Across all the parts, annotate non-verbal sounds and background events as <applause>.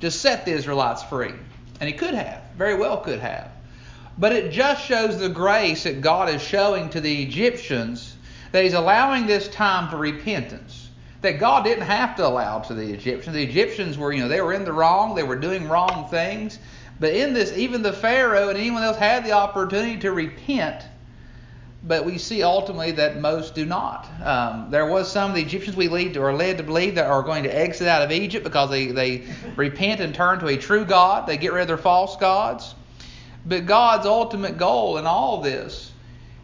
to set the Israelites free. And he could have, very well could have. But it just shows the grace that God is showing to the Egyptians that he's allowing this time for repentance. That God didn't have to allow to the Egyptians. The Egyptians were, you know, they were in the wrong, they were doing wrong things. But in this, even the Pharaoh and anyone else had the opportunity to repent but we see ultimately that most do not. Um, there was some of the Egyptians we lead to, led to believe that are going to exit out of Egypt because they, they repent and turn to a true God. They get rid of their false gods. But God's ultimate goal in all this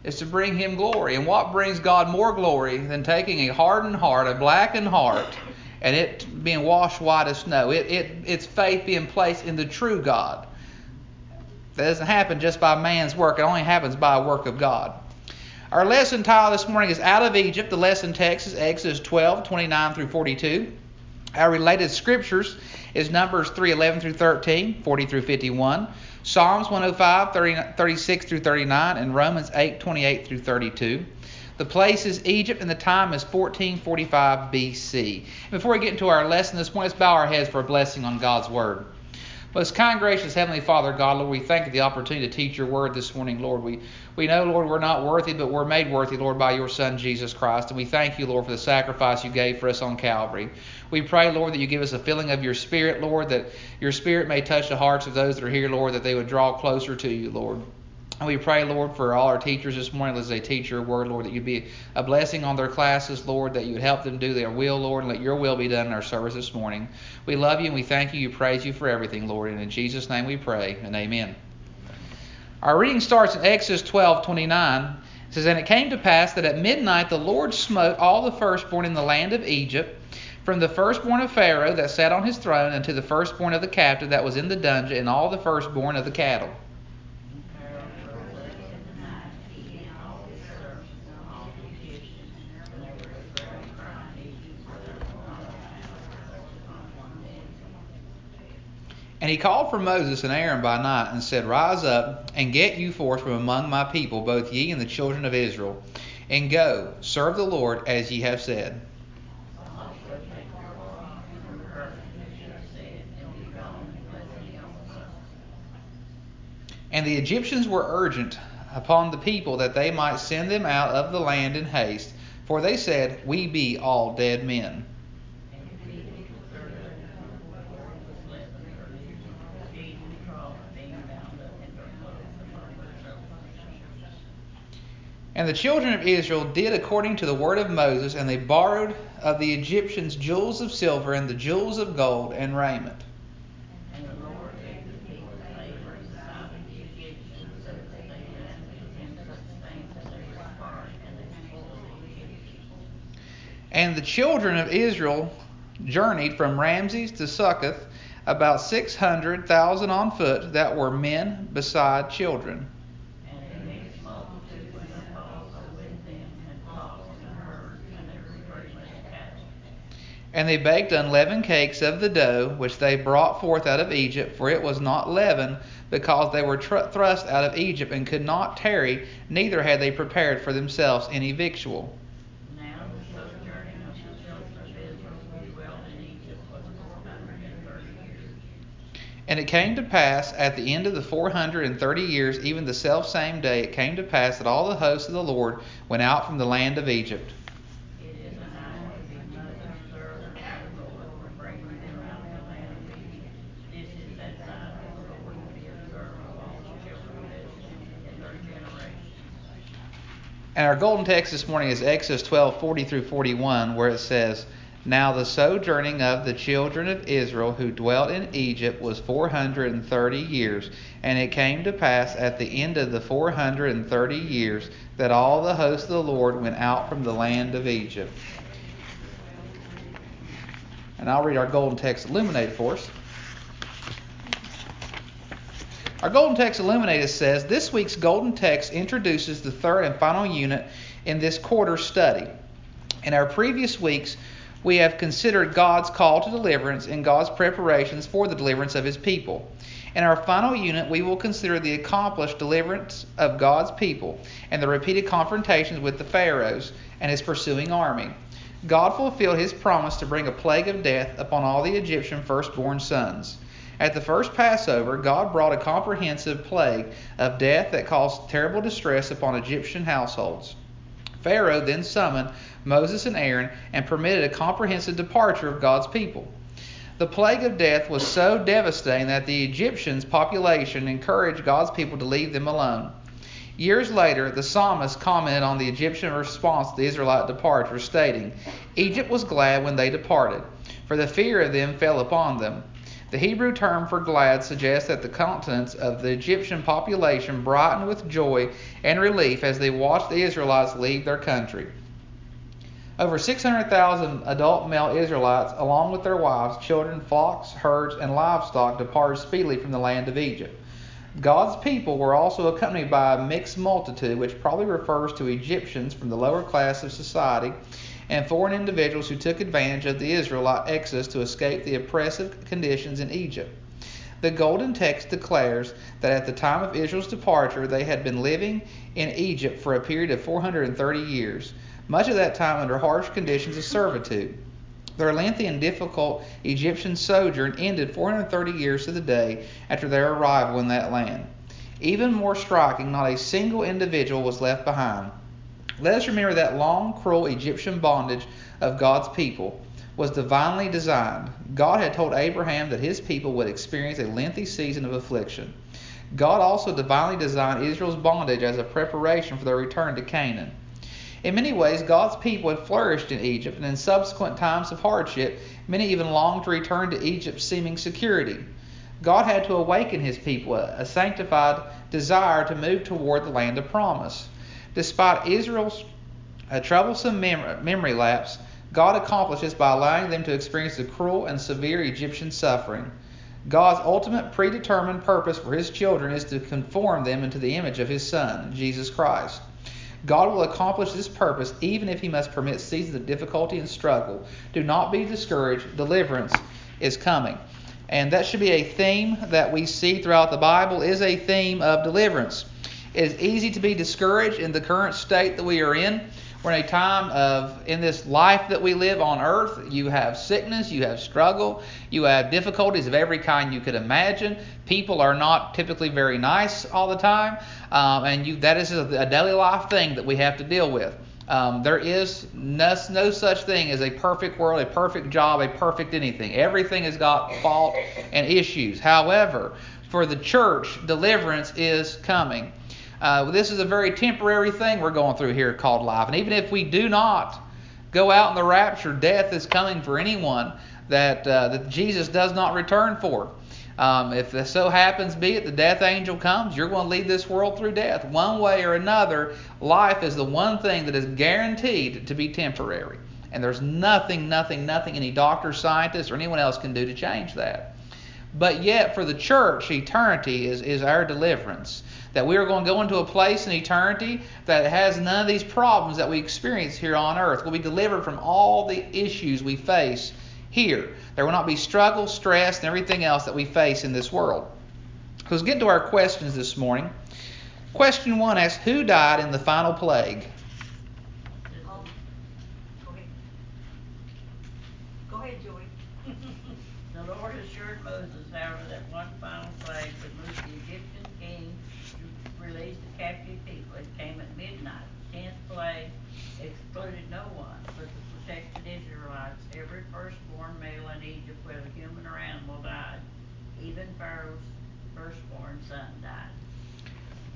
is to bring Him glory. And what brings God more glory than taking a hardened heart, a blackened heart, and it being washed white as snow? It, it, it's faith being placed in the true God. That doesn't happen just by man's work, it only happens by a work of God. Our lesson title this morning is Out of Egypt. The lesson text is Exodus 12, 29 through 42. Our related scriptures is Numbers 3, 11 through 13, 40 through 51, Psalms 105, 30, 36 through 39, and Romans 8, 28 through 32. The place is Egypt, and the time is 1445 BC. Before we get into our lesson this morning, let's bow our heads for a blessing on God's Word. Most kind, gracious Heavenly Father, God, Lord, we thank you the opportunity to teach your word this morning, Lord. We, we know, Lord, we're not worthy, but we're made worthy, Lord, by your Son, Jesus Christ. And we thank you, Lord, for the sacrifice you gave for us on Calvary. We pray, Lord, that you give us a filling of your Spirit, Lord, that your Spirit may touch the hearts of those that are here, Lord, that they would draw closer to you, Lord. And we pray, Lord, for all our teachers this morning as they teach your word, Lord, that you'd be a blessing on their classes, Lord, that you would help them do their will, Lord, and let your will be done in our service this morning. We love you and we thank you. We praise you for everything, Lord. And in Jesus' name we pray, and amen. Our reading starts in Exodus 12 29. It says, And it came to pass that at midnight the Lord smote all the firstborn in the land of Egypt, from the firstborn of Pharaoh that sat on his throne, unto the firstborn of the captive that was in the dungeon, and all the firstborn of the cattle. And he called for Moses and Aaron by night, and said, Rise up, and get you forth from among my people, both ye and the children of Israel, and go, serve the Lord as ye have said. And the Egyptians were urgent upon the people that they might send them out of the land in haste, for they said, We be all dead men. And the children of Israel did according to the word of Moses, and they borrowed of the Egyptians jewels of silver and the jewels of gold and raiment. And the children of Israel journeyed from Ramses to Succoth, about six hundred thousand on foot, that were men beside children. And they baked unleavened cakes of the dough which they brought forth out of Egypt, for it was not leavened, because they were tr- thrust out of Egypt and could not tarry, neither had they prepared for themselves any victual. And it came to pass at the end of the four hundred and thirty years, even the self same day, it came to pass that all the hosts of the Lord went out from the land of Egypt. And our golden text this morning is Exodus 12 40 through 41, where it says, Now the sojourning of the children of Israel who dwelt in Egypt was 430 years. And it came to pass at the end of the 430 years that all the hosts of the Lord went out from the land of Egypt. And I'll read our golden text illuminated for us. Our Golden Text Illuminated says this week's Golden Text introduces the third and final unit in this quarter study. In our previous weeks, we have considered God's call to deliverance and God's preparations for the deliverance of His people. In our final unit, we will consider the accomplished deliverance of God's people and the repeated confrontations with the Pharaohs and his pursuing army. God fulfilled his promise to bring a plague of death upon all the Egyptian firstborn sons. At the first Passover, God brought a comprehensive plague of death that caused terrible distress upon Egyptian households. Pharaoh then summoned Moses and Aaron and permitted a comprehensive departure of God's people. The plague of death was so devastating that the Egyptians' population encouraged God's people to leave them alone. Years later, the psalmist commented on the Egyptian response to the Israelite departure, stating, Egypt was glad when they departed, for the fear of them fell upon them. The Hebrew term for glad suggests that the countenance of the Egyptian population brightened with joy and relief as they watched the Israelites leave their country. Over 600,000 adult male Israelites, along with their wives, children, flocks, herds, and livestock, departed speedily from the land of Egypt. God's people were also accompanied by a mixed multitude, which probably refers to Egyptians from the lower class of society and foreign individuals who took advantage of the Israelite exodus to escape the oppressive conditions in Egypt. The Golden Text declares that at the time of Israel's departure, they had been living in Egypt for a period of 430 years, much of that time under harsh conditions of servitude. Their lengthy and difficult Egyptian sojourn ended 430 years to the day after their arrival in that land. Even more striking, not a single individual was left behind. Let us remember that long, cruel Egyptian bondage of God's people was divinely designed. God had told Abraham that his people would experience a lengthy season of affliction. God also divinely designed Israel's bondage as a preparation for their return to Canaan. In many ways, God's people had flourished in Egypt, and in subsequent times of hardship, many even longed to return to Egypt's seeming security. God had to awaken his people, a sanctified desire to move toward the land of promise. Despite Israel's troublesome mem- memory lapse, God accomplished this by allowing them to experience the cruel and severe Egyptian suffering. God's ultimate predetermined purpose for his children is to conform them into the image of his Son, Jesus Christ. God will accomplish this purpose even if he must permit seasons of difficulty and struggle. Do not be discouraged. Deliverance is coming. And that should be a theme that we see throughout the Bible is a theme of deliverance. It is easy to be discouraged in the current state that we are in. We're in a time of, in this life that we live on earth, you have sickness, you have struggle, you have difficulties of every kind you could imagine. People are not typically very nice all the time, um, and you, that is a daily life thing that we have to deal with. Um, there is no, no, such thing as a perfect world, a perfect job, a perfect anything. Everything has got fault and issues. However, for the church, deliverance is coming. Uh, this is a very temporary thing we're going through here called life. And even if we do not go out in the rapture, death is coming for anyone that, uh, that Jesus does not return for. Um, if so happens be it the death angel comes, you're going to leave this world through death. One way or another, life is the one thing that is guaranteed to be temporary. And there's nothing, nothing, nothing any doctor, scientist, or anyone else can do to change that. But yet, for the church, eternity is, is our deliverance. That we are going to go into a place in eternity that has none of these problems that we experience here on earth. We'll be delivered from all the issues we face here. There will not be struggle, stress, and everything else that we face in this world. So let's get to our questions this morning. Question one asks Who died in the final plague?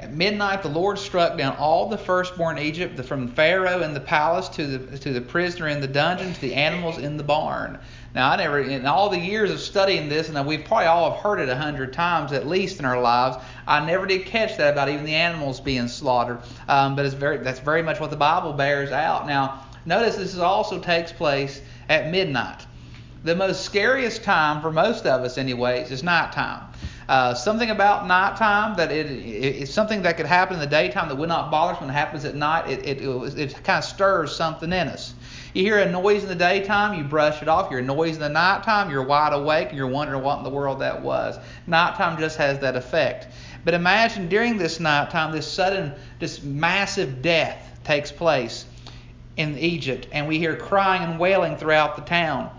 At midnight, the Lord struck down all the firstborn in Egypt, from Pharaoh in the palace to the to the prisoner in the dungeon to the animals in the barn. Now, I never, in all the years of studying this, and we've probably all have heard it a hundred times at least in our lives. I never did catch that about even the animals being slaughtered. Um, but it's very, that's very much what the Bible bears out. Now, notice this also takes place at midnight. The most scariest time for most of us, anyways, is nighttime. Uh, something about nighttime that it, it, it's something that could happen in the daytime that would not bother us when it happens at night. It, it, it, it kind of stirs something in us. You hear a noise in the daytime, you brush it off. You hear a noise in the nighttime, you're wide awake and you're wondering what in the world that was. Nighttime just has that effect. But imagine during this nighttime, this sudden, this massive death takes place. in Egypt, and we hear crying and wailing throughout the town.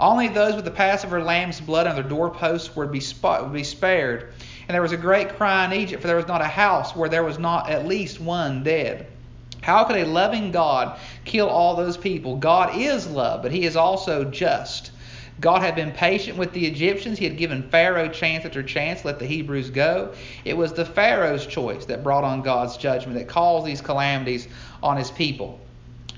Only those with the Passover lamb's blood on their doorposts would be, would be spared. And there was a great cry in Egypt, for there was not a house where there was not at least one dead. How could a loving God kill all those people? God is love, but he is also just. God had been patient with the Egyptians. He had given Pharaoh chance after chance, let the Hebrews go. It was the Pharaoh's choice that brought on God's judgment, that caused these calamities on his people.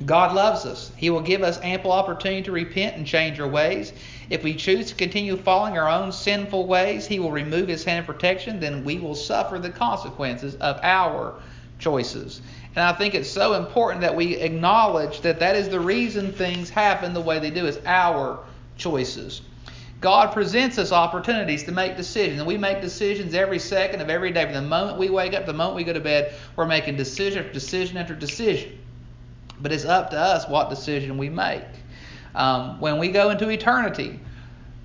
God loves us. He will give us ample opportunity to repent and change our ways. If we choose to continue following our own sinful ways, He will remove His hand of protection. Then we will suffer the consequences of our choices. And I think it's so important that we acknowledge that that is the reason things happen the way they do, is our choices. God presents us opportunities to make decisions, and we make decisions every second of every day. From the moment we wake up, the moment we go to bed, we're making decision after decision after decision. But it's up to us what decision we make. Um, when we go into eternity,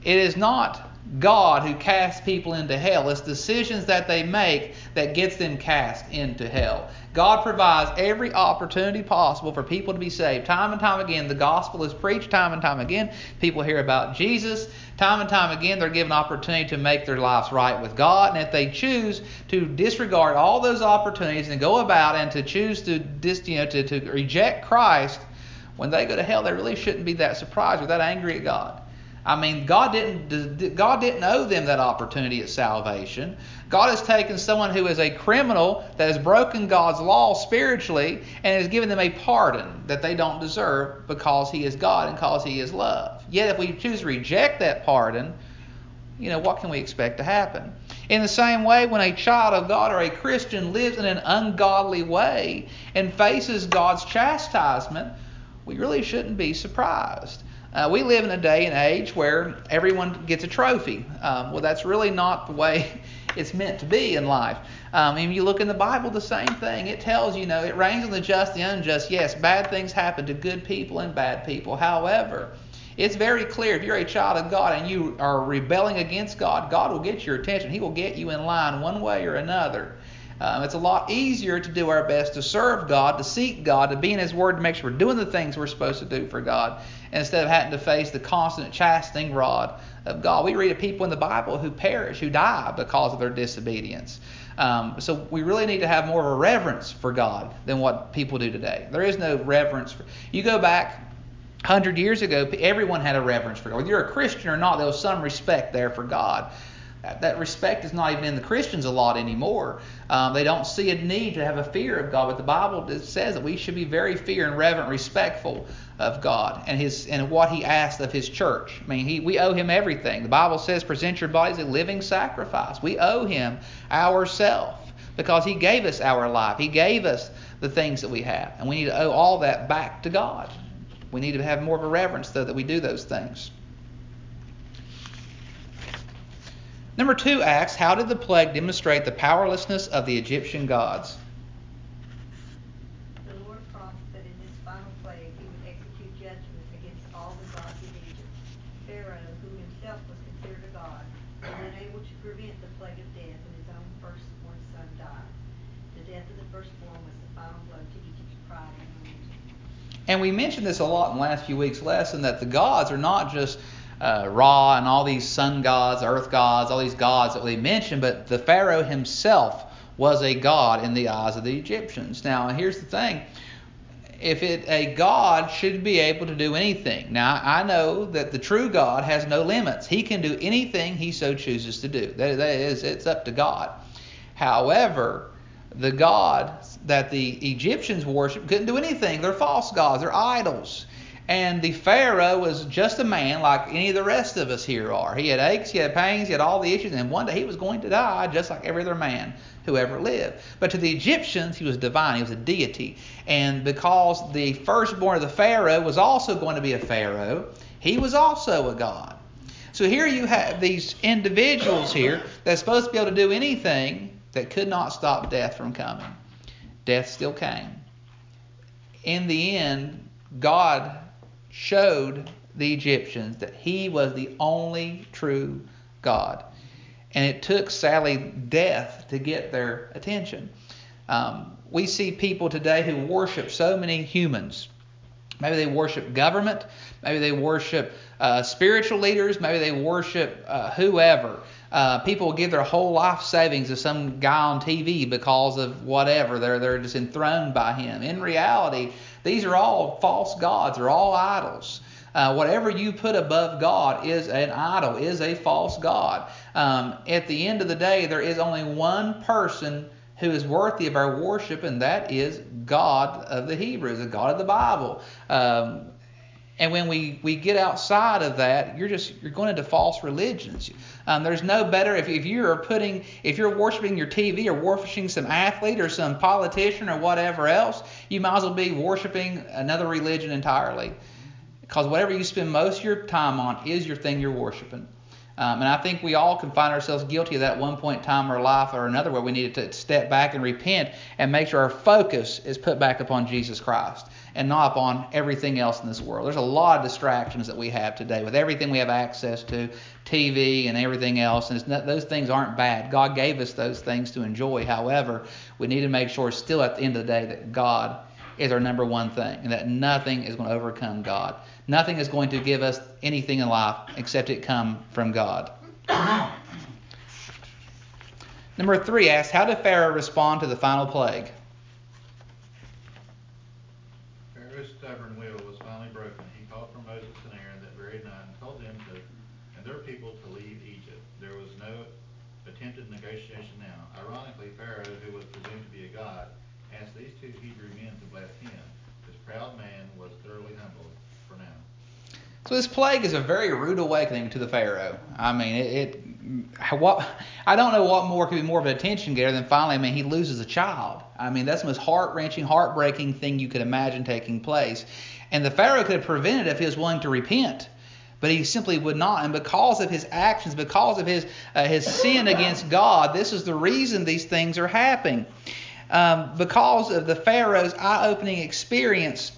it is not God who casts people into hell. It's decisions that they make that gets them cast into hell. God provides every opportunity possible for people to be saved. Time and time again, the gospel is preached time and time again. People hear about Jesus. Time and time again, they're given opportunity to make their lives right with God. And if they choose to disregard all those opportunities and go about and to choose to, dis, you know, to, to reject Christ, when they go to hell, they really shouldn't be that surprised or that angry at God. I mean, God didn't God didn't owe them that opportunity at salvation. God has taken someone who is a criminal that has broken God's law spiritually and has given them a pardon that they don't deserve because He is God and because He is love. Yet, if we choose to reject that pardon, you know, what can we expect to happen? In the same way, when a child of God or a Christian lives in an ungodly way and faces God's chastisement, we really shouldn't be surprised. Uh, we live in a day and age where everyone gets a trophy. Um, well, that's really not the way <laughs> it's meant to be in life. Um, and you look in the Bible, the same thing. It tells you, know, it rains on the just, the unjust. Yes, bad things happen to good people and bad people. However, it's very clear if you're a child of God and you are rebelling against God, God will get your attention. He will get you in line one way or another. Um, it's a lot easier to do our best to serve God, to seek God, to be in His Word, to make sure we're doing the things we're supposed to do for God, instead of having to face the constant chastening rod of God. We read of people in the Bible who perish, who die because of their disobedience. Um, so we really need to have more of a reverence for God than what people do today. There is no reverence. For, you go back 100 years ago, everyone had a reverence for God. Whether you're a Christian or not, there was some respect there for God that respect is not even in the Christians a lot anymore. Um, they don't see a need to have a fear of God, but the Bible says that we should be very fear and reverent, respectful of God and His and what He asked of His church. I mean, he, we owe Him everything. The Bible says, "Present your bodies a living sacrifice." We owe Him ourself because He gave us our life. He gave us the things that we have, and we need to owe all that back to God. We need to have more of a reverence, though, that we do those things. Number two asks, how did the plague demonstrate the powerlessness of the Egyptian gods? The Lord promised that in this final plague he would execute judgment against all the gods of Egypt. Pharaoh, who himself was considered a god, was unable to prevent the plague of death, and his own firstborn son died. The death of the firstborn was the final blow to Egypt's pride and religion. And we mentioned this a lot in the last few weeks' lesson that the gods are not just uh, Ra and all these sun gods, earth gods, all these gods that we mentioned, but the Pharaoh himself was a god in the eyes of the Egyptians. Now, here's the thing. If it a God should be able to do anything. Now I know that the true God has no limits. He can do anything he so chooses to do. That, that is, it's up to God. However, the gods that the Egyptians worship couldn't do anything. They're false gods. They're idols. And the Pharaoh was just a man like any of the rest of us here are. He had aches, he had pains, he had all the issues, and one day he was going to die just like every other man who ever lived. But to the Egyptians, he was divine, he was a deity. And because the firstborn of the Pharaoh was also going to be a Pharaoh, he was also a god. So here you have these individuals here that's supposed to be able to do anything that could not stop death from coming. Death still came. In the end, God showed the Egyptians that he was the only true God. And it took, sadly, death to get their attention. Um, we see people today who worship so many humans Maybe they worship government. Maybe they worship uh, spiritual leaders. Maybe they worship uh, whoever. Uh, people give their whole life savings to some guy on TV because of whatever. They're they're just enthroned by him. In reality, these are all false gods. They're all idols. Uh, whatever you put above God is an idol, is a false god. Um, at the end of the day, there is only one person who is worthy of our worship, and that is God of the Hebrews, the God of the Bible. Um, and when we, we get outside of that, you're just you're going into false religions. Um, there's no better if, if you're putting if you're worshiping your TV or worshiping some athlete or some politician or whatever else, you might as well be worshiping another religion entirely. Because whatever you spend most of your time on is your thing you're worshiping. Um, and I think we all can find ourselves guilty of that one point in time or life or another where we need to step back and repent and make sure our focus is put back upon Jesus Christ and not upon everything else in this world. There's a lot of distractions that we have today with everything we have access to, TV and everything else. And not, those things aren't bad. God gave us those things to enjoy. However, we need to make sure still at the end of the day that God is our number one thing and that nothing is going to overcome God. Nothing is going to give us anything in life except it come from God. Number three asks, how did Pharaoh respond to the final plague? Pharaoh's stubborn will was finally broken. He called for Moses and Aaron that very night and told them to and their people to leave Egypt. There was no attempted negotiation now. Ironically, Pharaoh, who was presumed to be a god, asked these two Hebrew men to bless him. This proud man was thoroughly humbled for now. So this plague is a very rude awakening to the Pharaoh. I mean, it, it what I don't know what more could be more of an attention getter than finally, I mean, he loses a child. I mean, that's the most heart wrenching, heartbreaking thing you could imagine taking place. And the Pharaoh could have prevented if he was willing to repent but he simply would not. And because of his actions, because of his uh, his sin against God, this is the reason these things are happening um, because of the Pharaoh's eye-opening experience,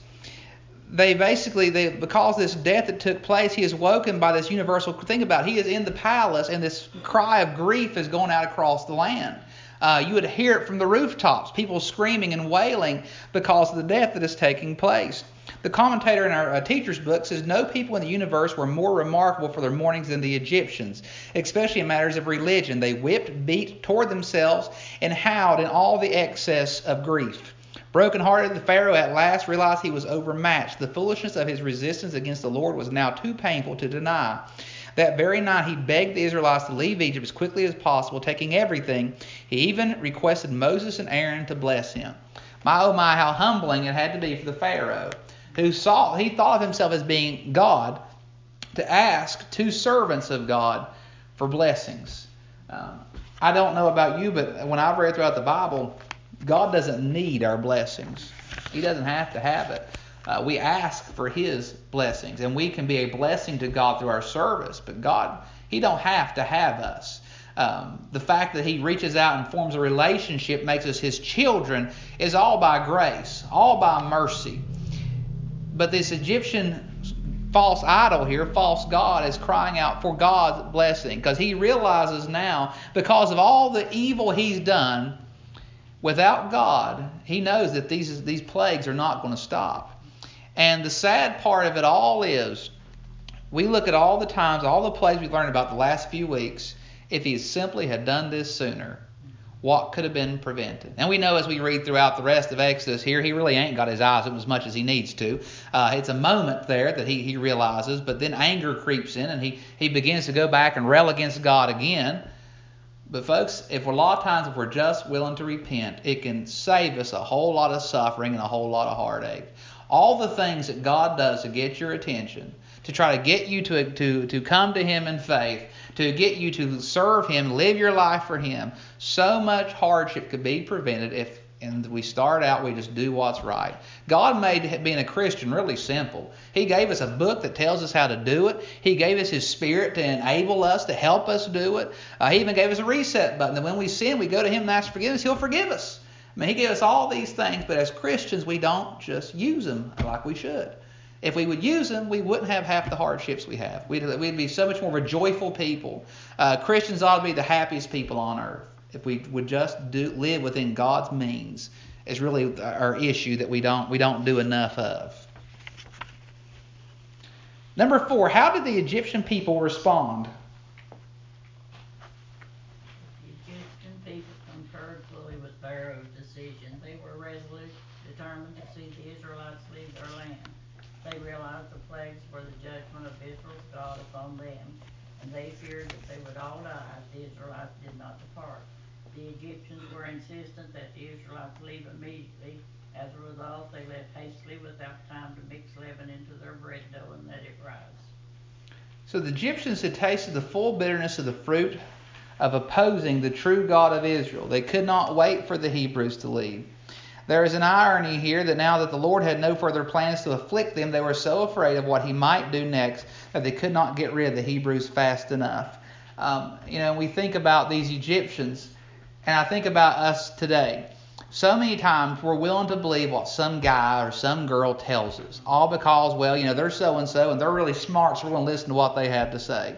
they basically they because this death that took place, he is woken by this universal. Think about it, he is in the palace, and this cry of grief is going out across the land. Uh, you would hear it from the rooftops, people screaming and wailing because of the death that is taking place. The commentator in our uh, teacher's book says no people in the universe were more remarkable for their mournings than the Egyptians, especially in matters of religion. They whipped, beat, tore themselves, and howled in all the excess of grief. Broken-hearted, the Pharaoh at last realized he was overmatched. The foolishness of his resistance against the Lord was now too painful to deny. That very night, he begged the Israelites to leave Egypt as quickly as possible, taking everything. He even requested Moses and Aaron to bless him. My oh my, how humbling it had to be for the Pharaoh who saw he thought of himself as being God, to ask two servants of God for blessings. Um, I don't know about you, but when I've read throughout the Bible, God doesn't need our blessings. He doesn't have to have it. Uh, we ask for His blessings, and we can be a blessing to God through our service. But God, He don't have to have us. Um, the fact that He reaches out and forms a relationship, makes us His children, is all by grace, all by mercy. But this Egyptian false idol here, false god, is crying out for God's blessing because he realizes now, because of all the evil he's done, without God, he knows that these, these plagues are not going to stop. And the sad part of it all is we look at all the times, all the plagues we've learned about the last few weeks, if he simply had done this sooner, what could have been prevented. And we know as we read throughout the rest of Exodus here, he really ain't got his eyes open as much as he needs to. Uh, it's a moment there that he, he realizes, but then anger creeps in and he, he begins to go back and rail against God again. But folks, if a lot of times if we're just willing to repent, it can save us a whole lot of suffering and a whole lot of heartache. All the things that God does to get your attention, to try to get you to, to, to come to Him in faith, to get you to serve Him, live your life for Him. So much hardship could be prevented if and we start out, we just do what's right. God made being a Christian really simple. He gave us a book that tells us how to do it. He gave us His Spirit to enable us, to help us do it. Uh, he even gave us a reset button that when we sin, we go to Him and ask forgiveness. He'll forgive us. I mean, He gave us all these things, but as Christians, we don't just use them like we should. If we would use them, we wouldn't have half the hardships we have. We'd, we'd be so much more of a joyful people. Uh, Christians ought to be the happiest people on earth. If we would just do, live within God's means, is really our issue that we don't we don't do enough of. Number four, how did the Egyptian people respond? The Egyptian people concurred fully with Pharaoh's decision. They were resolute, determined to see the Israelites leave their land. They realized the plagues were the judgment of Israel's God upon them, and they feared that they would all die if the Israelites did not depart. The Egyptians were insistent that the Israelites leave immediately. As a result, they left hastily without time to mix leaven into their bread dough and let it rise. So the Egyptians had tasted the full bitterness of the fruit of opposing the true God of Israel. They could not wait for the Hebrews to leave. There is an irony here that now that the Lord had no further plans to afflict them, they were so afraid of what he might do next that they could not get rid of the Hebrews fast enough. Um, you know, we think about these Egyptians, and I think about us today. So many times we're willing to believe what some guy or some girl tells us, all because, well, you know, they're so and so and they're really smart, so we're going to listen to what they have to say.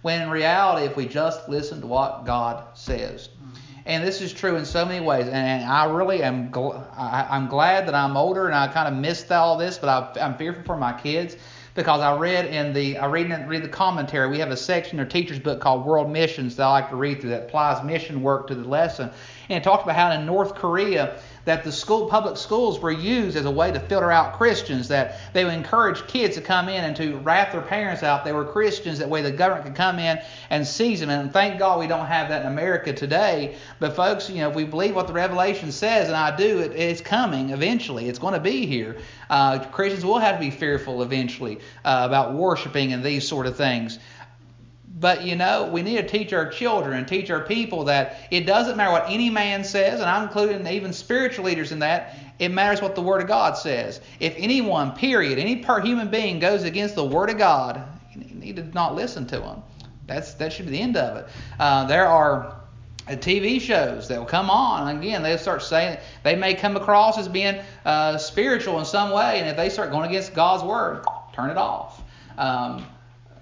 When in reality, if we just listen to what God says, mm-hmm. and this is true in so many ways. And I really am gl- I, am glad that I'm older and I kind of missed all this, but I, I'm fearful for my kids because I read in the I read in, read the commentary. We have a section in our teacher's book called World Missions that I like to read through that applies mission work to the lesson, and it talks about how in North Korea that the school public schools were used as a way to filter out Christians, that they would encourage kids to come in and to rat their parents out. They were Christians, that way the government could come in and seize them. And thank God we don't have that in America today. But folks, you know, if we believe what the Revelation says, and I do, it, it's coming eventually. It's going to be here. Uh, Christians will have to be fearful eventually uh, about worshiping and these sort of things. But you know, we need to teach our children teach our people that it doesn't matter what any man says, and I'm including even spiritual leaders in that. It matters what the Word of God says. If anyone, period, any per human being goes against the Word of God, you need to not listen to them. That's that should be the end of it. Uh, there are uh, TV shows that will come on, and again, they'll start saying they may come across as being uh, spiritual in some way, and if they start going against God's Word, turn it off. Um,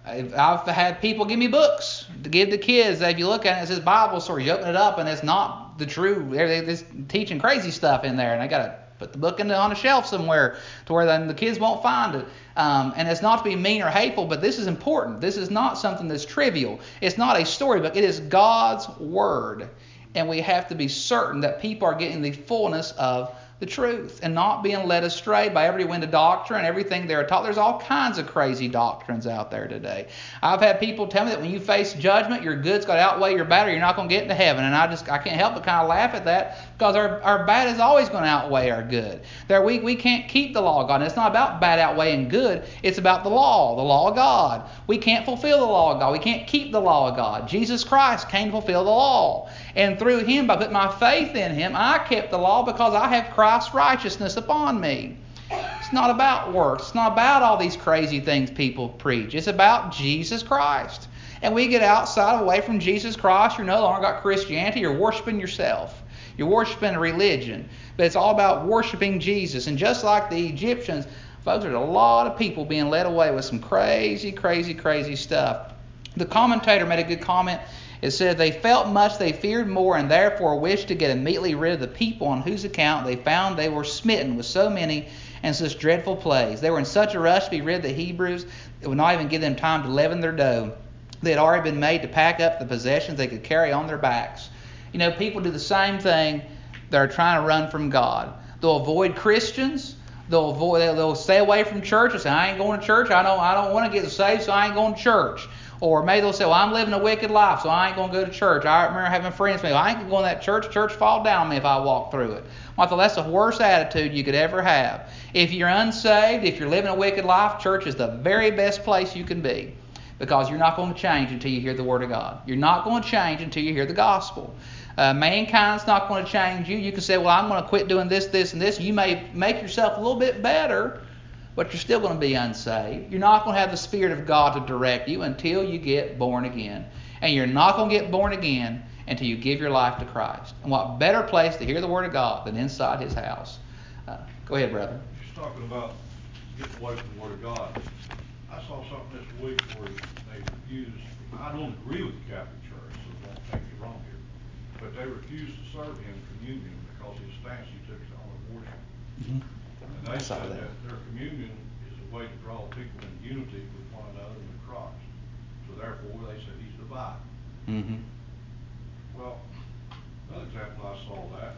I've had people give me books to give to kids if you look at it, it says Bible story. You open it up and it's not the true. They're just teaching crazy stuff in there, and I got to put the book in the, on a shelf somewhere to where then the kids won't find it. Um, and it's not to be mean or hateful, but this is important. This is not something that's trivial. It's not a storybook. It is God's word, and we have to be certain that people are getting the fullness of the truth and not being led astray by every wind of doctrine everything they're taught. There's all kinds of crazy doctrines out there today. I've had people tell me that when you face judgment, your good's got to outweigh your bad or you're not going to get into heaven. And I just I can't help but kind of laugh at that because our, our bad is always going to outweigh our good. There we, we can't keep the law of God. And it's not about bad outweighing good. It's about the law, the law of God. We can't fulfill the law of God. We can't keep the law of God. Jesus Christ came to fulfill the law. And through him, by putting my faith in him, I kept the law because I have Christ's righteousness upon me. It's not about works. It's not about all these crazy things people preach. It's about Jesus Christ. And we get outside away from Jesus Christ, you're no longer got Christianity, you're worshiping yourself. You're worshiping religion. But it's all about worshiping Jesus. And just like the Egyptians, folks, there's a lot of people being led away with some crazy, crazy, crazy stuff. The commentator made a good comment. It said, They felt much, they feared more, and therefore wished to get immediately rid of the people on whose account they found they were smitten with so many and such dreadful plagues. They were in such a rush to be rid of the Hebrews, it would not even give them time to leaven their dough. They had already been made to pack up the possessions they could carry on their backs. You know, people do the same thing. They're trying to run from God. They'll avoid Christians. They'll avoid. They'll stay away from church. They say, "I ain't going to church. I don't. I don't want to get saved, so I ain't going to church." Or maybe they'll say, "Well, I'm living a wicked life, so I ain't going to go to church." I remember having friends say, well, "I ain't going to that church. Church fall down on me if I walk through it." Well, I thought that's the worst attitude you could ever have. If you're unsaved, if you're living a wicked life, church is the very best place you can be because you're not going to change until you hear the Word of God. You're not going to change until you hear the gospel. Uh, mankind's not going to change you. You can say, well, I'm going to quit doing this, this, and this. You may make yourself a little bit better, but you're still going to be unsaved. You're not going to have the Spirit of God to direct you until you get born again. And you're not going to get born again until you give your life to Christ. And what better place to hear the Word of God than inside His house? Uh, go ahead, brother. She's talking about getting away from the Word of God. I saw something this week where they refused, I don't agree with the Catholic Church, so don't take me wrong here, but they refused to serve him communion because his stance he took on abortion. Mm-hmm. And they said that. their communion is a way to draw people in unity with one another and with Christ. So therefore, they said he's divided. Mm-hmm. Well, another example I saw that,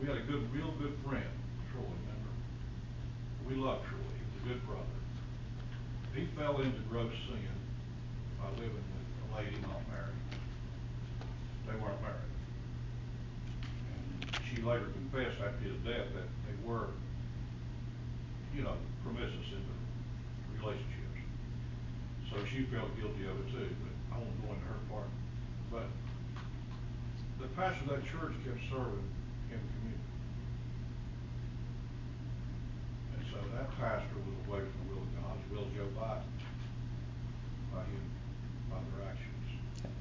we had a good, real good friend, Troy, remember? We loved Troy, he was a good brother. He fell into gross sin by living with a lady not married. They weren't married. And she later confessed after his death that they were, you know, promiscuous in their relationships. So she felt guilty of it too, but I won't go into her part. But the pastor of that church kept serving in the community. And so that pastor was away from the will of God, as will Joe Biden, by him, by their actions.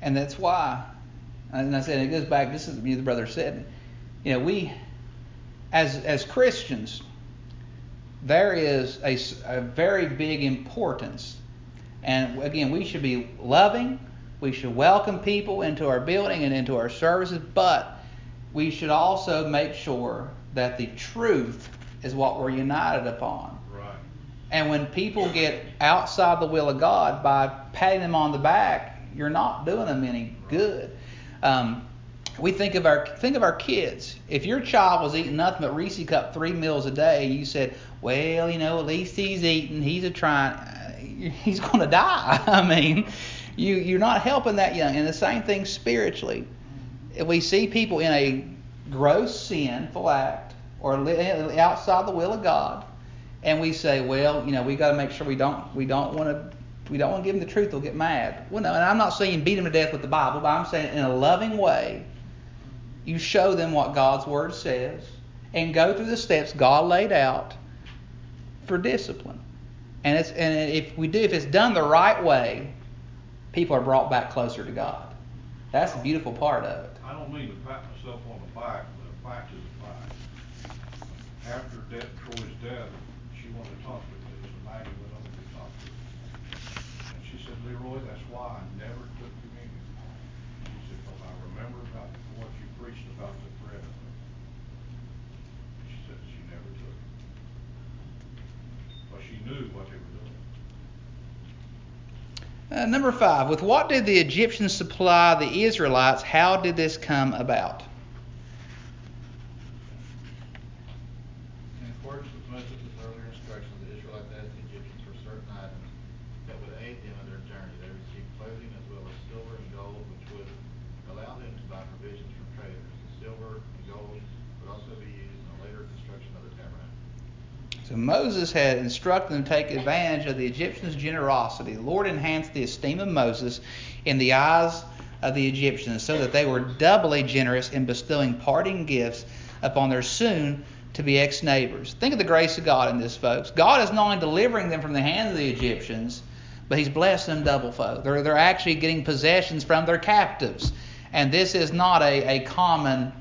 And that's why, and I said it goes back. This is the brother said. You know, we, as as Christians, there is a, a very big importance, and again, we should be loving. We should welcome people into our building and into our services, but we should also make sure that the truth is what we're united upon. Right. And when people get outside the will of God by patting them on the back, you're not doing them any good. Um, we think of our think of our kids. If your child was eating nothing but Reese cup three meals a day, you said, "Well, you know, at least he's eating. He's a trying. <laughs> He's going to die." <laughs> I mean, you you're not helping that young. And the same thing spiritually. If we see people in a gross sinful act or outside the will of God, and we say, well, you know, we got to make sure we don't we don't want to we don't want to give them the truth. They'll get mad. Well, no, and I'm not saying beat them to death with the Bible, but I'm saying in a loving way, you show them what God's word says, and go through the steps God laid out for discipline. And it's and if we do, if it's done the right way, people are brought back closer to God. That's the beautiful part of it. I don't mean to pat myself on the back, but a fact is a fact. After death, Troy's death, she wanted to talk to me, so Maggie went over to talk to her. And she said, Leroy, that's why I never took communion. She said, because I remember about what you preached about the bread of it. She said she never took it. But she knew what they were doing. Uh, number five, with what did the Egyptians supply the Israelites? How did this come about? In accordance with Moses' earlier instructions, the Israelites asked the Egyptians for certain items that would aid them in their journey. They received clothing as well as silver and gold, which would allow them to buy provisions from traders. The silver and gold would also be used in the later construction of the tabernacle. So Moses had instructed them to take advantage of the Egyptians' generosity. The Lord enhanced the esteem of Moses in the eyes of the Egyptians so that they were doubly generous in bestowing parting gifts upon their soon to be ex neighbors. Think of the grace of God in this, folks. God is not only delivering them from the hands of the Egyptians, but He's blessed them double fold. They're, they're actually getting possessions from their captives. And this is not a, a common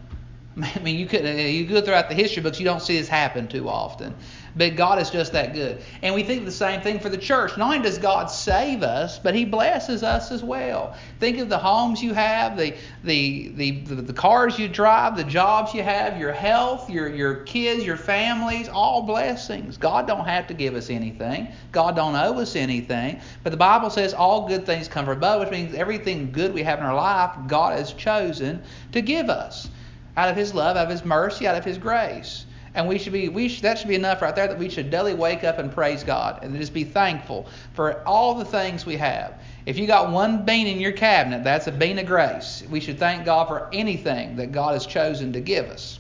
<laughs> I mean, you could uh, you go throughout the history books, you don't see this happen too often. But God is just that good. And we think the same thing for the church. Not only does God save us, but He blesses us as well. Think of the homes you have, the the the, the cars you drive, the jobs you have, your health, your your kids, your families, all blessings. God don't have to give us anything. God don't owe us anything. But the Bible says all good things come from above, which means everything good we have in our life, God has chosen to give us out of His love, out of His mercy, out of His grace. And we should be, we should, that should be enough right there that we should daily wake up and praise God and just be thankful for all the things we have. If you got one bean in your cabinet, that's a bean of grace. We should thank God for anything that God has chosen to give us.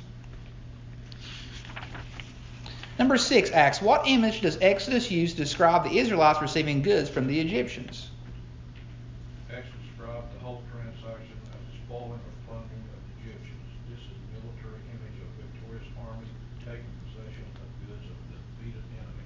Number six, Acts. What image does Exodus use to describe the Israelites receiving goods from the Egyptians? Exodus described the whole transaction as the spoiling or plundering of the Egyptians. This is a military image of a victorious army taking possession of goods of the defeated enemy.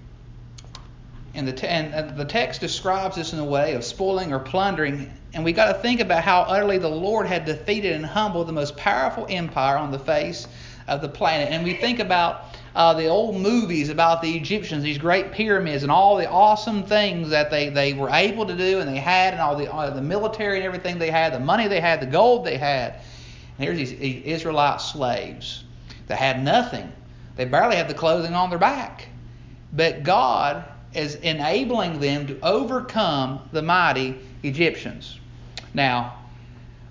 And the, te- and uh, the text describes this in a way of spoiling or plundering. And we got to think about how utterly the Lord had defeated and humbled the most powerful empire on the face of the planet. And we think about uh, the old movies about the Egyptians, these great pyramids, and all the awesome things that they, they were able to do and they had, and all the, the military and everything they had, the money they had, the gold they had. And here's these Israelite slaves that had nothing. They barely had the clothing on their back. but God is enabling them to overcome the mighty Egyptians. Now,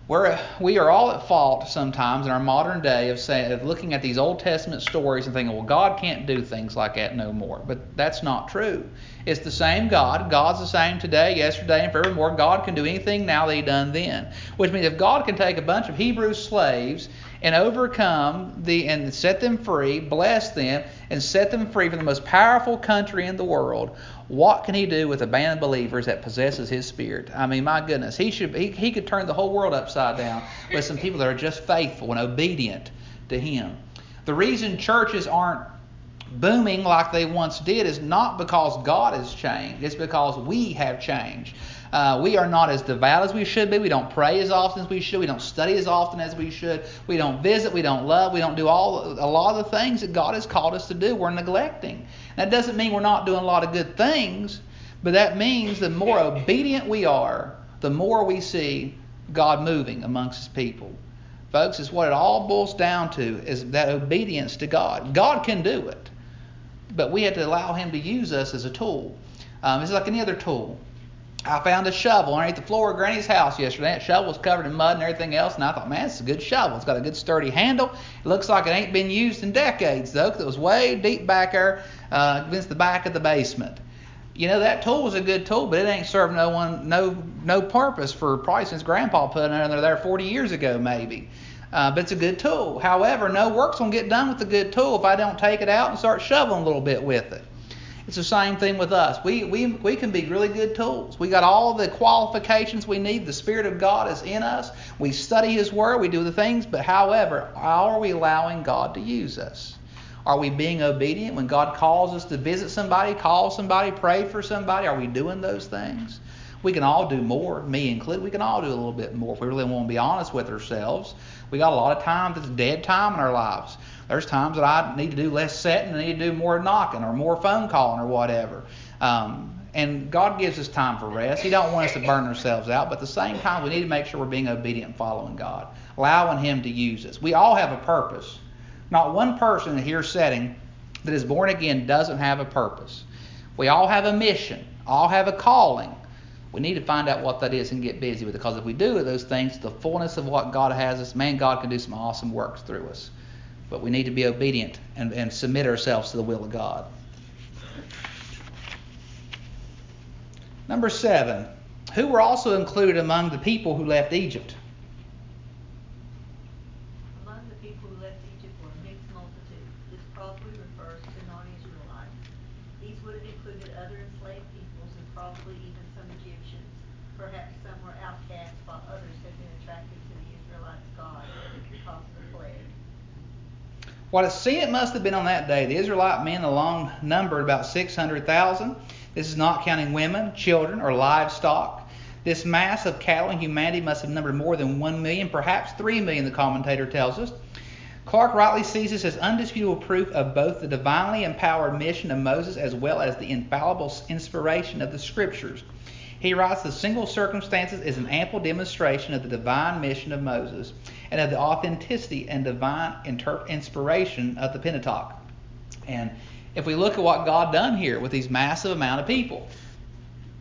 we're, we are all at fault sometimes in our modern day of, saying, of looking at these Old Testament stories and thinking, well, God can't do things like that no more. But that's not true. It's the same God. God's the same today, yesterday, and forevermore. God can do anything now that He done then. Which means if God can take a bunch of Hebrew slaves and overcome the and set them free, bless them, and set them free from the most powerful country in the world, what can he do with a band of believers that possesses his spirit? I mean, my goodness, he should he, he could turn the whole world upside down with some people that are just faithful and obedient to him. The reason churches aren't booming like they once did is not because God has changed, it's because we have changed. Uh, we are not as devout as we should be. We don't pray as often as we should. We don't study as often as we should. We don't visit. We don't love. We don't do all a lot of the things that God has called us to do. We're neglecting. That doesn't mean we're not doing a lot of good things, but that means the more obedient we are, the more we see God moving amongst His people. Folks, it's what it all boils down to is that obedience to God. God can do it, but we have to allow Him to use us as a tool. Um, it's like any other tool. I found a shovel underneath the floor of Granny's house yesterday. That shovel was covered in mud and everything else, and I thought, man, it's a good shovel. It's got a good sturdy handle. It looks like it ain't been used in decades, though, because it was way deep back there uh, against the back of the basement. You know, that tool was a good tool, but it ain't served no one no no purpose for probably since Grandpa put it under there 40 years ago, maybe. Uh, but it's a good tool. However, no work's gonna get done with a good tool if I don't take it out and start shoveling a little bit with it. It's the same thing with us. We, we, we can be really good tools. We got all the qualifications we need. The Spirit of God is in us. We study His Word. We do the things. But however, how are we allowing God to use us? Are we being obedient when God calls us to visit somebody, call somebody, pray for somebody? Are we doing those things? We can all do more, me included. We can all do a little bit more if we really want to be honest with ourselves. We got a lot of time that's dead time in our lives. There's times that I need to do less setting and I need to do more knocking or more phone calling or whatever. Um, and God gives us time for rest. He don't want us to burn ourselves out, but at the same time, we need to make sure we're being obedient following God, allowing Him to use us. We all have a purpose. Not one person in here setting that is born again doesn't have a purpose. We all have a mission, all have a calling. We need to find out what that is and get busy with it. Because if we do those things, the fullness of what God has us, man, God can do some awesome works through us. But we need to be obedient and, and submit ourselves to the will of God. Number seven, who were also included among the people who left Egypt? Among the people who left Egypt were a mixed multitude. This probably refers to non-Israelites. These would have included other enslaved peoples and probably even some Egyptians. Perhaps some were outcasts while others had been attracted to the Israelites' God because of the plague. What a seemed it must have been on that day. The Israelite men alone numbered about 600,000. This is not counting women, children, or livestock. This mass of cattle and humanity must have numbered more than 1 million, perhaps 3 million, the commentator tells us. Clarke rightly sees this as undisputable proof of both the divinely empowered mission of Moses as well as the infallible inspiration of the Scriptures. He writes the single circumstances is an ample demonstration of the divine mission of Moses and of the authenticity and divine inter- inspiration of the Pentateuch. And if we look at what God done here with these massive amount of people,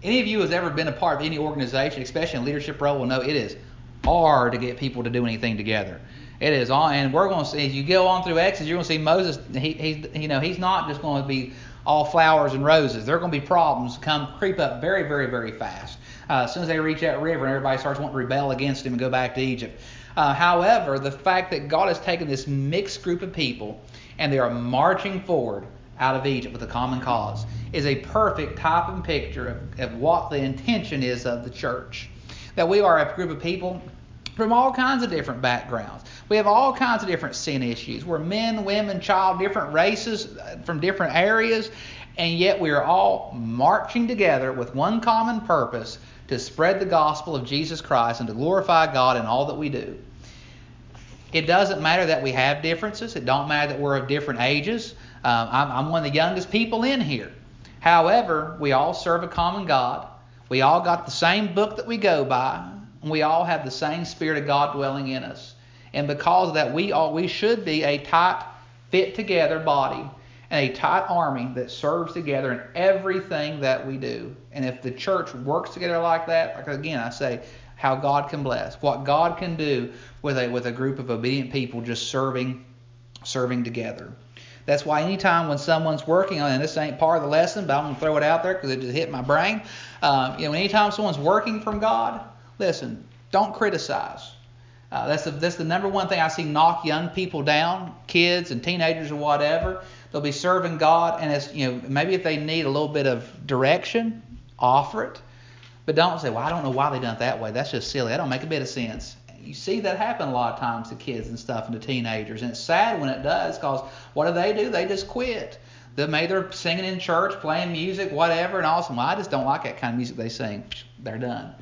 any of you who has ever been a part of any organization, especially in leadership role, will know it is hard to get people to do anything together. It is on, and we're going to see as you go on through Exodus, you're going to see Moses. He, he's, you know, he's not just going to be all flowers and roses. There are going to be problems come creep up very, very, very fast. Uh, as soon as they reach that river and everybody starts wanting to rebel against him and go back to Egypt. Uh, however, the fact that God has taken this mixed group of people and they are marching forward out of Egypt with a common cause is a perfect type and picture of, of what the intention is of the church. That we are a group of people from all kinds of different backgrounds. We have all kinds of different sin issues. We're men, women, child, different races from different areas, and yet we are all marching together with one common purpose to spread the gospel of Jesus Christ and to glorify God in all that we do. It doesn't matter that we have differences. It don't matter that we're of different ages. Um, I'm, I'm one of the youngest people in here. However, we all serve a common God. We all got the same book that we go by, we all have the same Spirit of God dwelling in us. And because of that, we all we should be a tight, fit together body. and a tight army that serves together in everything that we do. And if the church works together like that, like again, I say, how God can bless, what God can do with a with a group of obedient people just serving serving together. That's why anytime when someone's working on, and this ain't part of the lesson, but I'm gonna throw it out there because it just hit my brain. Um, you know, anytime someone's working from God, listen, don't criticize. Uh, that's the that's the number one thing I see knock young people down, kids and teenagers or whatever. They'll be serving God, and as you know maybe if they need a little bit of direction, offer it, but don't say, well, I don't know why they done it that way. That's just silly. That don't make a bit of sense you see that happen a lot of times to kids and stuff and to teenagers. And it's sad when it does because what do they do? They just quit. They maybe they're singing in church, playing music, whatever, and awesome. Well, I just don't like that kind of music they sing. They're done.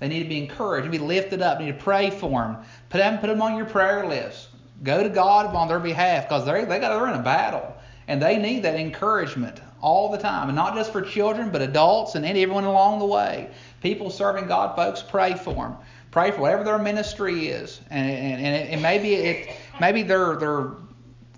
They need to be encouraged, need to be lifted up. Need to pray for them. Put them, put them on your prayer list. Go to God on their behalf because they they got they're in a battle and they need that encouragement all the time, and not just for children, but adults and everyone along the way. People serving God, folks, pray for them. Pray for whatever their ministry is, and and, and, it, and maybe it maybe they're they're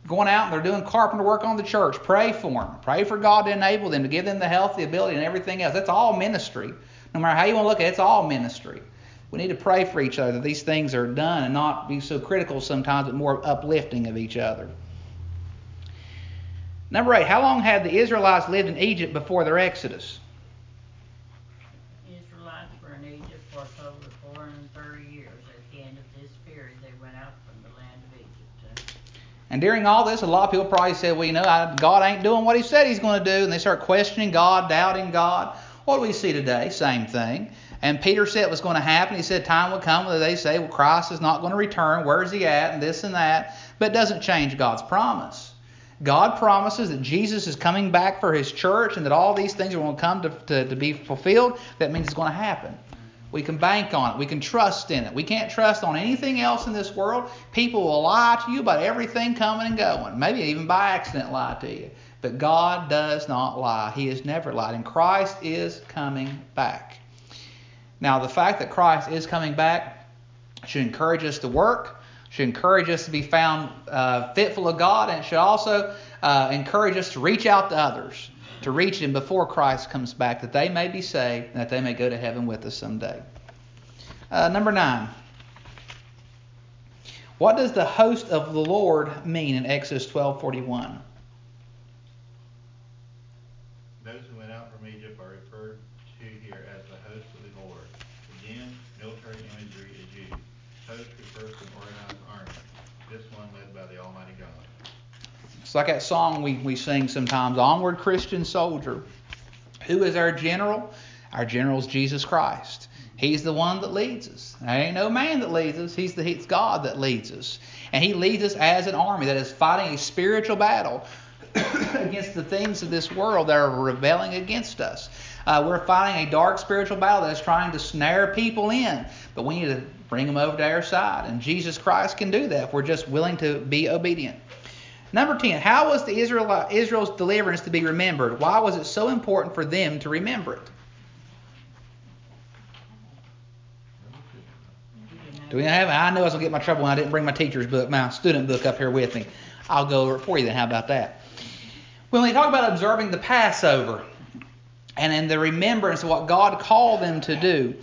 going out and they're doing carpenter work on the church. Pray for them. Pray for God to enable them to give them the health, the ability, and everything else. That's all ministry. No matter how you want to look at it, it's all ministry. We need to pray for each other that these things are done and not be so critical sometimes, but more uplifting of each other. Number eight, how long had the Israelites lived in Egypt before their exodus? israelites were in egypt for over 430 years. at the end of this period, they went out from the land of egypt. And during all this, a lot of people probably said, well, you know, God ain't doing what he said he's going to do. And they start questioning God, doubting God. What do we see today? Same thing. And Peter said it was going to happen. He said time would come where they say, well, Christ is not going to return. Where's he at? And this and that. But it doesn't change God's promise. God promises that Jesus is coming back for his church and that all these things are going to come to, to, to be fulfilled. That means it's going to happen. We can bank on it. We can trust in it. We can't trust on anything else in this world. People will lie to you about everything coming and going. Maybe even by accident lie to you. But God does not lie. He has never lied. And Christ is coming back. Now, the fact that Christ is coming back should encourage us to work, should encourage us to be found uh, fitful of God, and should also uh, encourage us to reach out to others to reach them before Christ comes back, that they may be saved and that they may go to heaven with us someday. Uh, number nine. What does the host of the Lord mean in Exodus 12:41? Those who went out from Egypt are referred to here as the host of the Lord. Again, military imagery is used. Host refers to an organized army. This one led by the Almighty God. It's like that song we, we sing sometimes Onward Christian Soldier. Who is our general? Our general is Jesus Christ. He's the one that leads us. There ain't no man that leads us. He's the it's God that leads us. And he leads us as an army that is fighting a spiritual battle <coughs> against the things of this world that are rebelling against us. Uh, we're fighting a dark spiritual battle that is trying to snare people in, but we need to bring them over to our side. And Jesus Christ can do that if we're just willing to be obedient. Number 10, how was the Israel, Israel's deliverance to be remembered? Why was it so important for them to remember it? Do we have? I know I was going to get my trouble when I didn't bring my teacher's book, my student book up here with me. I'll go over it for you then. How about that? When we talk about observing the Passover and in the remembrance of what God called them to do,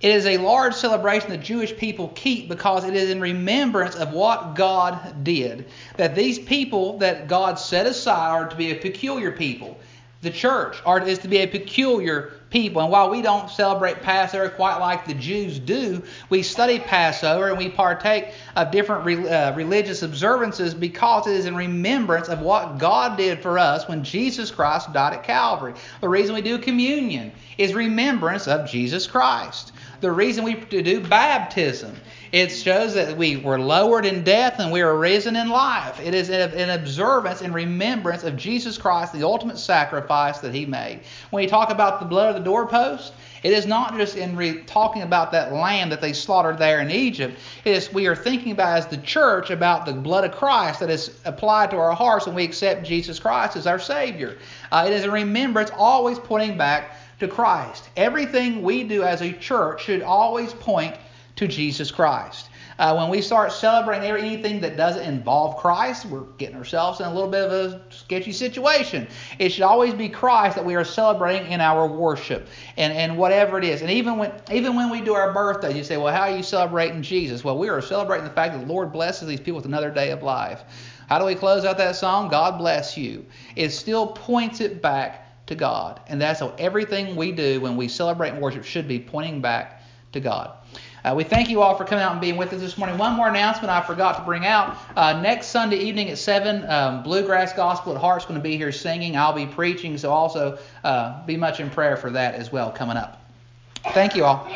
it is a large celebration the Jewish people keep because it is in remembrance of what God did. That these people that God set aside are to be a peculiar people. The church are, is to be a peculiar people. And while we don't celebrate Passover quite like the Jews do, we study Passover and we partake of different re, uh, religious observances because it is in remembrance of what God did for us when Jesus Christ died at Calvary. The reason we do communion is remembrance of Jesus Christ the reason we do baptism. It shows that we were lowered in death and we are risen in life. It is an observance and remembrance of Jesus Christ, the ultimate sacrifice that He made. When you talk about the blood of the doorpost, it is not just in re- talking about that lamb that they slaughtered there in Egypt. It is we are thinking about as the church about the blood of Christ that is applied to our hearts when we accept Jesus Christ as our Savior. Uh, it is a remembrance, always pointing back to Christ. Everything we do as a church should always point to Jesus Christ. Uh, when we start celebrating anything that doesn't involve Christ, we're getting ourselves in a little bit of a sketchy situation. It should always be Christ that we are celebrating in our worship and, and whatever it is. And even when even when we do our birthday, you say, well, how are you celebrating Jesus? Well, we are celebrating the fact that the Lord blesses these people with another day of life. How do we close out that song? God bless you. It still points it back to God. And that's how everything we do when we celebrate and worship should be pointing back to God. Uh, we thank you all for coming out and being with us this morning. One more announcement I forgot to bring out. Uh, next Sunday evening at 7, um, Bluegrass Gospel at Heart's going to be here singing. I'll be preaching, so also uh, be much in prayer for that as well coming up. Thank you all.